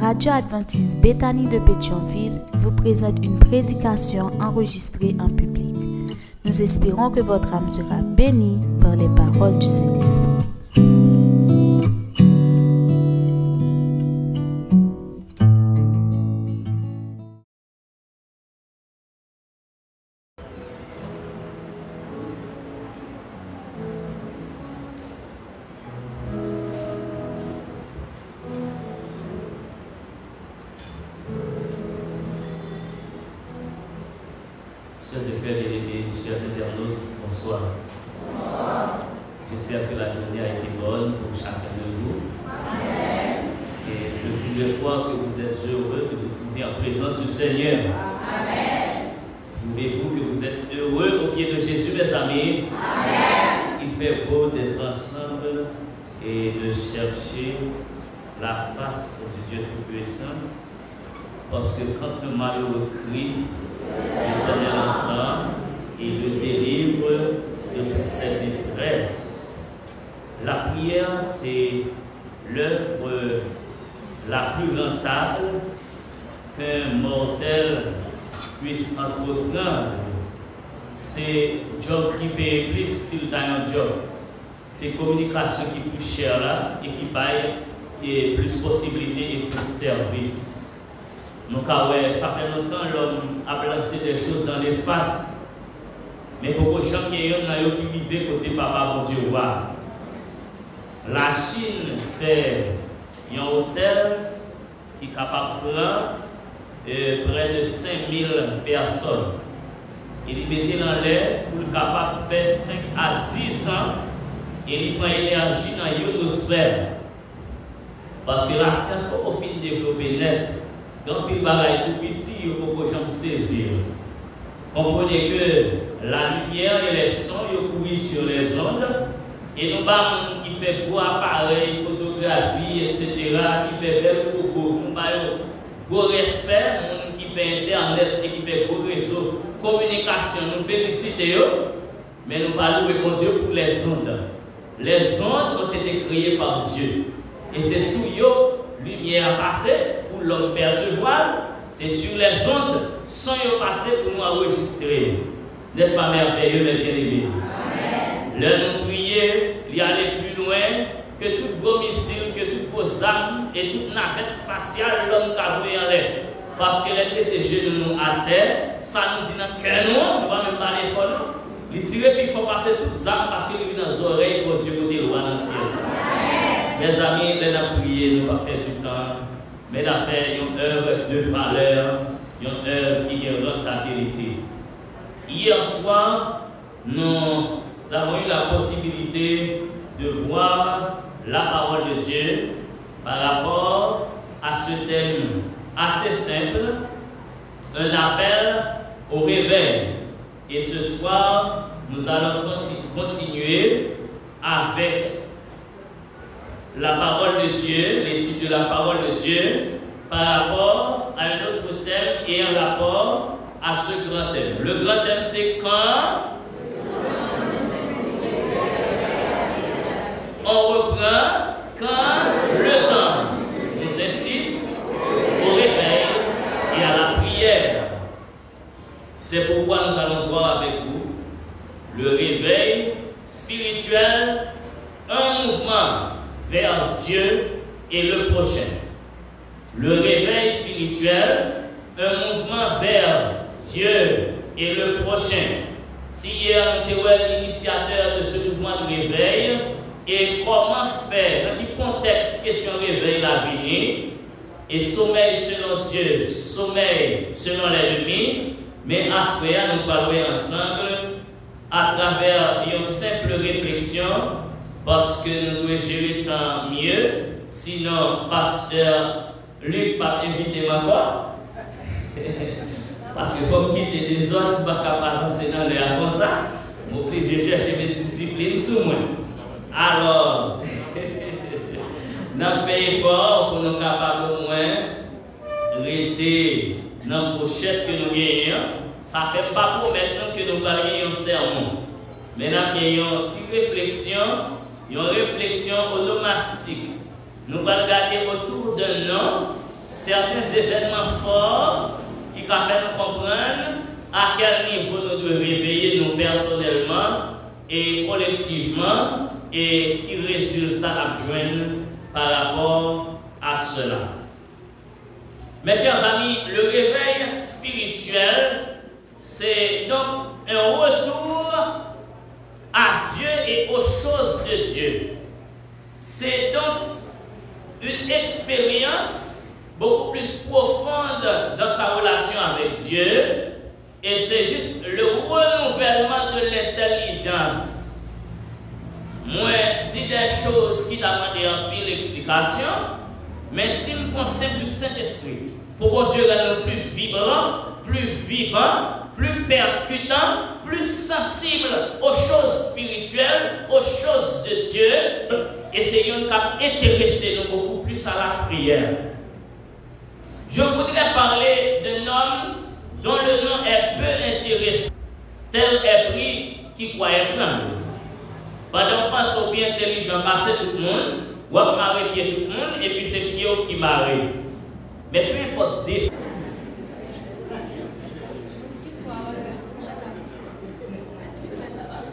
Radio adventiste Béthanie de Pétionville vous présente une prédication enregistrée en public. Nous espérons que votre âme sera bénie par les paroles du Saint-Esprit. Bonne pour chacun de vous. Et je voulais croire que vous êtes heureux de vous trouver en présence du Seigneur. Trouvez-vous que vous êtes heureux au pied de Jésus, mes amis? Il fait beau d'être ensemble et de chercher la face du Dieu Tout-Puissant. Parce que quand un malheureux crie, l'Éternel entend et le délivre de toute cette détresse. La prière, c'est l'œuvre la plus rentable qu'un mortel puisse entreprendre. C'est job qui paye plus s'il a un job. C'est communication qui est plus chère là et qui paye plus possibilités et plus services. Donc, ouais, ça fait longtemps l'homme a placé des choses dans l'espace. Mais pour que chacun ait un qui vivait côté papa bon Dieu voir. La Chine fait un hôtel qui est capable de prendre près de 5000 personnes. Il mettait dans l'air pour être capable de faire 5 à 10 ans et il prend l'énergie dans l'ionosphère. Parce que la science, pour finir de développer net, donc, il bagaille tout petit, il faut que saisir. Comprenez que la lumière et les sons, ils courent sur les ondes. Et nous avons qui fait beau appareil, photographie, etc., qui fait bel coco, nous avons beau respect, qui fait Internet et qui fait beau réseau, communication, nous félicitons, mais nous parlons de Dieu pour les ondes. Les ondes ont été créées par Dieu. Et c'est sous eux, lumière passée, pour l'homme percevoir, c'est sur les ondes sans y passer pour nous enregistrer. N'est-ce pas merveilleux, mes bien-aimés? Là, nous prier, il y aller plus loin que tout beau missile, âme et toute navette spatiale, l'homme qui a en l'air. Parce que PTG de nous à terre, ça nous dit dans quel nom, on va même parler fort, non? Il tire puis il faut passer les âmes parce qu'il est dans les oreilles pour Dieu côté roi dans le ciel. Mes amis, les avons prié, nous pas perdre du temps. Mais la paix, une œuvre de valeur, une œuvre qui est rentabilité. Hier soir, nous avons eu la possibilité de voir la parole de Dieu par rapport à ce thème assez simple, un appel au réveil. Et ce soir, nous allons continuer avec la parole de Dieu, l'étude de la parole de Dieu, par rapport à un autre thème et un rapport à ce grand thème. Le grand thème, c'est quand on reprend quand le temps nous incite au réveil et à la prière. C'est pourquoi nous allons voir avec vous le réveil spirituel, un mouvement vers Dieu et le prochain. Le réveil un mouvement vers Dieu et le prochain. Si hier nous étions l'initiateur de ce mouvement de réveil, et comment faire, dans quel contexte question réveil la venir, et sommeil selon Dieu, sommeil selon l'ennemi, mais à ce nous parlons ensemble à travers une simple réflexion parce que nous devons gérer tant mieux. Sinon, pasteur Luc va inviter ma parce que comme quitter des zones, pas capable avancer dans l'air comme ça, je obligé de chercher mes disciplines sous moi. Alors, nous fait effort pour nous capables au moins rester dans la pochette que nous gagnons. Ça ne fait pas pour maintenant que nous gagnons un sermon. Mais nous avons une petite réflexion une réflexion onomastique. Nous allons regarder autour d'un nom certains événements forts qui fait nous comprendre à quel niveau nous devons réveiller nous personnellement et collectivement et qui résultat à par rapport à cela. Mes chers amis, le réveil spirituel, c'est donc un retour à Dieu et aux choses de Dieu. C'est donc une expérience beaucoup plus profonde dans sa relation avec Dieu et c'est juste le renouvellement de l'intelligence. Moi, dis des choses qui demandent un pile explication, mais si nous pensons du Saint-Esprit, pour que Dieu rende plus vibrant, plus vivant, plus percutant, plus sensible aux choses spirituelles, aux choses de Dieu, essayons d'intéresser nous beaucoup plus à la prière. Je voudrais parler d'un homme dont le nom est peu intéressant, tel est pris qui croyait prendre. Pendant qu'on pense au bien intelligent, passer tout le monde, ou marrer bien tout le monde, et puis c'est Pierre qui marie. Mais peu importe, des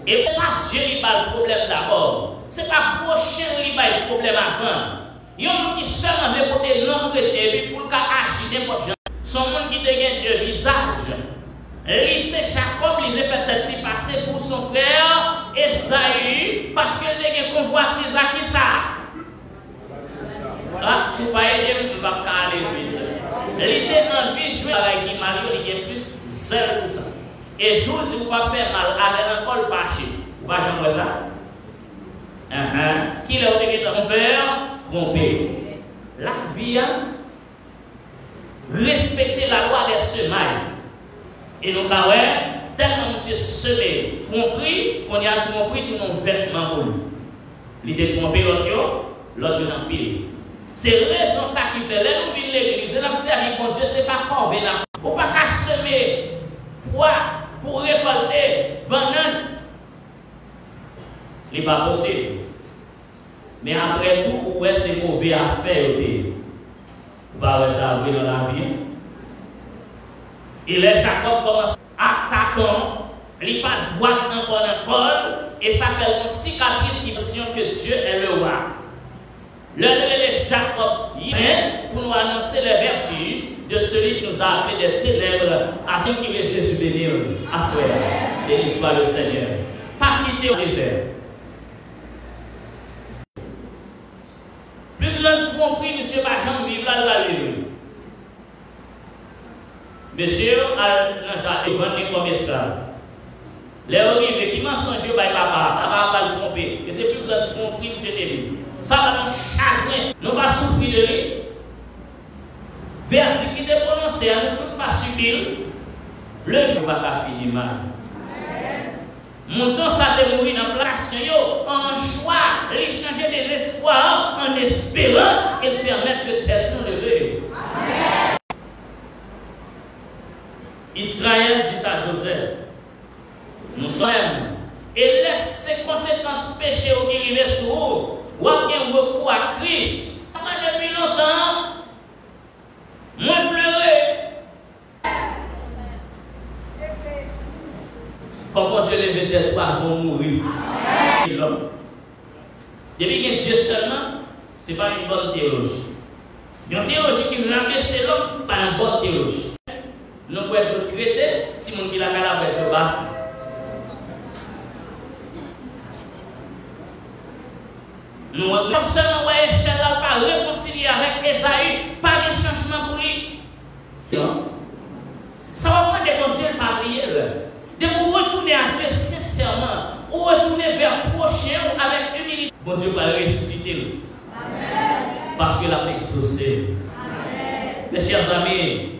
Et pas Dieu qui a le problème d'abord. C'est pas prochain qui a le problème avant. Il y a un qui seulement veut porter non et puis pour agir n'importe quoi. Son monde qui a deux visages. Lui, c'est Jacob, il ne peut-être pas passer pour son frère Esaü parce qu'il a un convoitise à qui ça. Ah, si vous voyez, je ne vais pas aller vite. Il était envie de jouer avec Mario, il est plus zéro pour ça. Et je vous dis, vous va faire mal avec un col fâché. Vous va jamais ça? Uh. Qui l'a trompeur? Trompé. La vie, respecter la loi des semailles. Et donc, là, ouais, tellement monsieur semé, trompé, qu'on y a trompé tout mon vêtement pour. Il était trompé l'autre, l'autre dans pile. C'est raison ça qui fait. Là, nous venons l'église, nous servir bon Dieu, c'est pas corvé là. Ou pas qu'à semer poids pour récolter banane. Ce n'est pas possible. Mais après tout, ouais, c'est mauvais à faire. Vous pas ça dans la vie. Et là, Jacob commence attaquant. Il pas droit encore dans le col. Et ça fait une cicatrice qui dit que Dieu est le roi. Le relais Jacob pour nous annoncer les vertus de celui qui nous a appelés des ténèbres à celui qui veut Jésus bénir à soi. Béni soit le Seigneur. Pas quitter au hiver. Plus de tromperie, monsieur Bajan, vive là, là, Monsieur, a vendu comme esclave. Les horribles qui m'ont songé par papa, papa va le tromper. Et c'est plus grande tromperie, monsieur David. Ça va nous chagrin. Nous va souffrir de lui. Verdict qui est prononcé, à ne pas subir. Le jour va pas finir mal. Montant ça de mourir dans la place, en joie, les changer des espoirs en espérance et permettre que tel nous lever. Israël dit à Joseph, nous sommes et laisse ces conséquences péchées au sur vous, ou à recours à Christ. Depuis longtemps, moi pleurer. Faut que Dieu lève des toi avant de mourir. Depuis qu'il y a Dieu seulement, ce n'est pas une bonne théologie. Il y a une théologie qui rabaisse l'homme par une bonne théologie. Nous pouvons être traités si mon qui la va être basse. Nous, comme seulement, échelle pas réconcilier avec Esaü, avec humilité. Bon Dieu va ressusciter. Parce que la exaucé. Mes chers amis,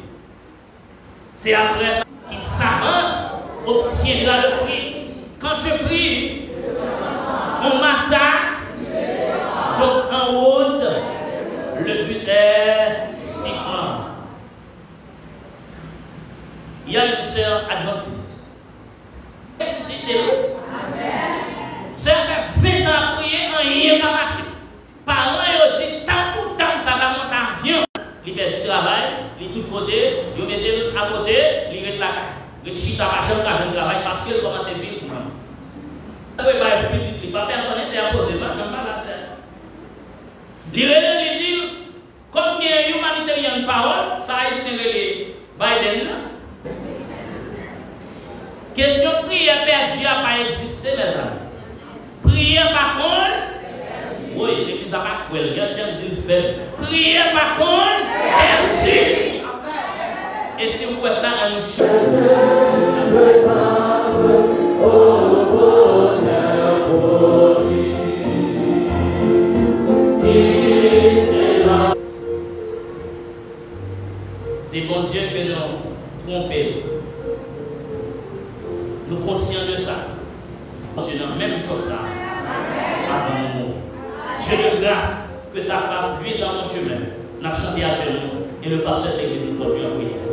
c'est après ça qu'il s'avance, obtiendra le prix. Quand je prie, côté, vous mettez à côté, vous mettez la carte. Vous chita pas jamais qu'à travail parce qu'elle commence à vivre pour nous. Ça peut pas être petit, pas personne n'est imposé, pas jamais pas la scène. L'Irène lui dit, comme il y a humanitaire une parole, ça a est serré Biden. Question prière perdue n'a pas existé, mes amis. Prière par contre, oui, l'église n'a pas couru. Regardez, il fait. Prière par contre, perdue. Et si vous ça C'est bon Dieu que nous trompons. Nous conscients de ça. Parce que même chose ça. Dieu grâce que ta face luise à mon chemin. Avons chanté à genoux et le pasteur de l'église introduit en.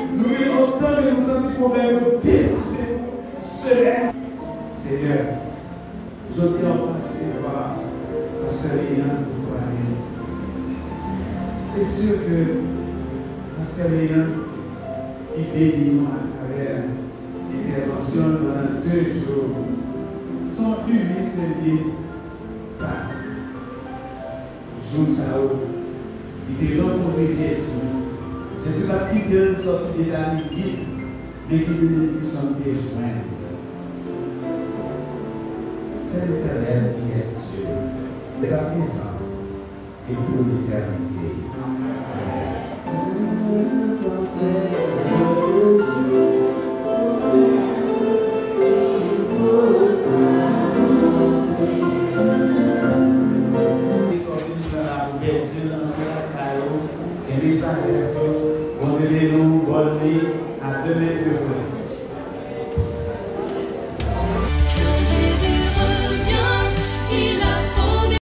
et nous pour nous nous. Pour nous la Dieu. Problèmes nous dépasser. Seigneur, Seigneur, je à passer par Pasteur Léon pour aller. C'est sûr que Pasteur Léon, qui bénit à travers l'intervention pendant deux jours, sont uniques de. Ça, jour ça, il était rencontré Jésus. Jésus va quitter une sortie de la vie, mais qui lui dit son déjoint. C'est l'éternel qui est Dieu, dès à et pour l'éternité. Bonne nuit, à demain, Dieu voulant. Jésus revient, il a promis.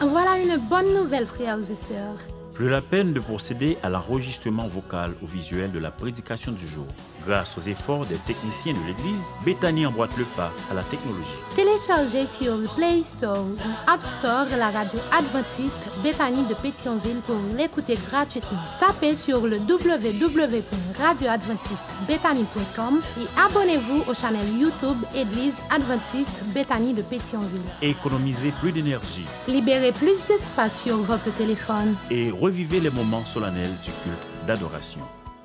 Voilà une bonne nouvelle, frères et sœurs. Plus la peine de procéder à l'enregistrement vocal ou visuel de la prédication du jour. Grâce aux efforts des techniciens de l'Église, Bethany emboîte le pas à la technologie. Téléchargez sur le Play Store ou App Store la radio adventiste Bethany de Pétionville pour l'écouter gratuitement. Tapez sur le www.radioadventistebethany.com et abonnez-vous au channel YouTube Église Adventiste Bethany de Pétionville. Économisez plus d'énergie Libérez plus d'espace sur votre téléphone. et revivez les moments solennels du culte d'adoration.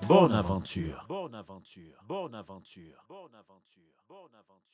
Bonne aventure. Bonne aventure. Bonne aventure. Bonne aventure. Bonne aventure.